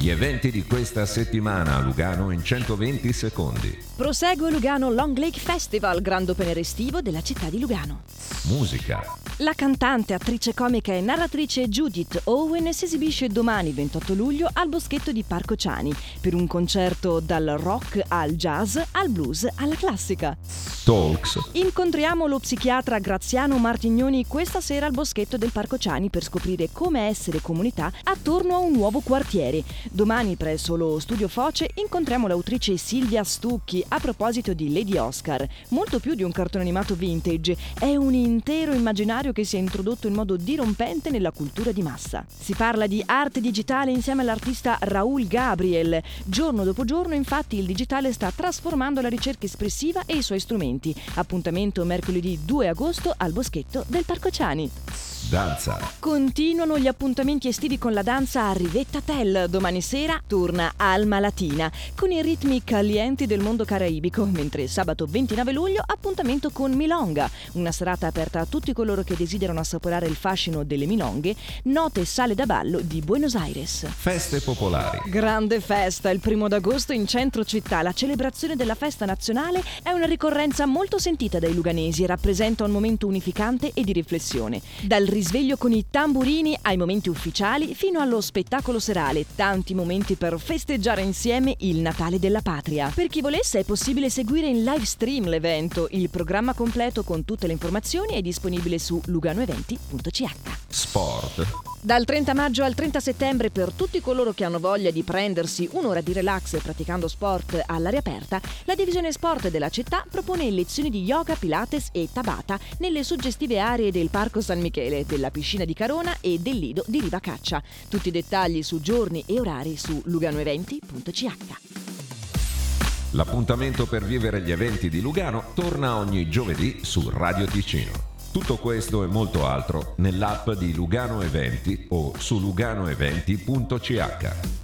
Gli eventi di questa settimana a Lugano in 120 secondi. Prosegue Lugano Long Lake Festival, grande open estivo della città di Lugano. Musica. La cantante, attrice comica e narratrice Judith Owen si esibisce domani 28 luglio al Boschetto di Parco Ciani per un concerto dal rock al jazz al blues alla classica. Talks. Incontriamo lo psichiatra Graziano Martignoni questa sera al Boschetto del Parco Ciani per scoprire come essere comunità attorno a un nuovo quartiere. Domani presso lo studio Foce incontriamo l'autrice Silvia Stucchi a proposito di Lady Oscar. Molto più di un cartone animato vintage, è un intero immaginario che si è introdotto in modo dirompente nella cultura di massa. Si parla di arte digitale insieme all'artista Raul Gabriel. Giorno dopo giorno, infatti, il digitale sta trasformando la ricerca espressiva e i suoi strumenti. Appuntamento mercoledì 2 agosto al Boschetto del Parco Ciani. Danza. Continuano gli appuntamenti estivi con la danza a Rivetta Tell. Domani sera torna Alma Latina con i ritmi calienti del mondo caraibico, mentre sabato 29 luglio appuntamento con Milonga, una serata aperta a tutti coloro che desiderano assaporare il fascino delle milonghe, note sale da ballo di Buenos Aires. Feste popolari. Grande festa, il primo d'agosto in centro città. La celebrazione della festa nazionale è una ricorrenza molto sentita dai luganesi e rappresenta un momento unificante e di riflessione. Dal risveglio con i tamburini ai momenti ufficiali fino allo spettacolo serale, tanti momenti per festeggiare insieme il Natale della Patria. Per chi volesse è possibile seguire in live stream l'evento. Il programma completo con tutte le informazioni è disponibile su luganoeventi.ch. Sport. Dal 30 maggio al 30 settembre per tutti coloro che hanno voglia di prendersi un'ora di relax praticando sport all'aria aperta, la divisione sport della città propone lezioni di yoga, pilates e tabata nelle suggestive aree del Parco San Michele, della piscina di Carona e del lido di Riva Caccia. Tutti i dettagli su giorni e orari su luganoeventi.ch. L'appuntamento per vivere gli eventi di Lugano torna ogni giovedì su Radio Ticino. Tutto questo e molto altro nell'app di Lugano Eventi o su luganoeventi.ch.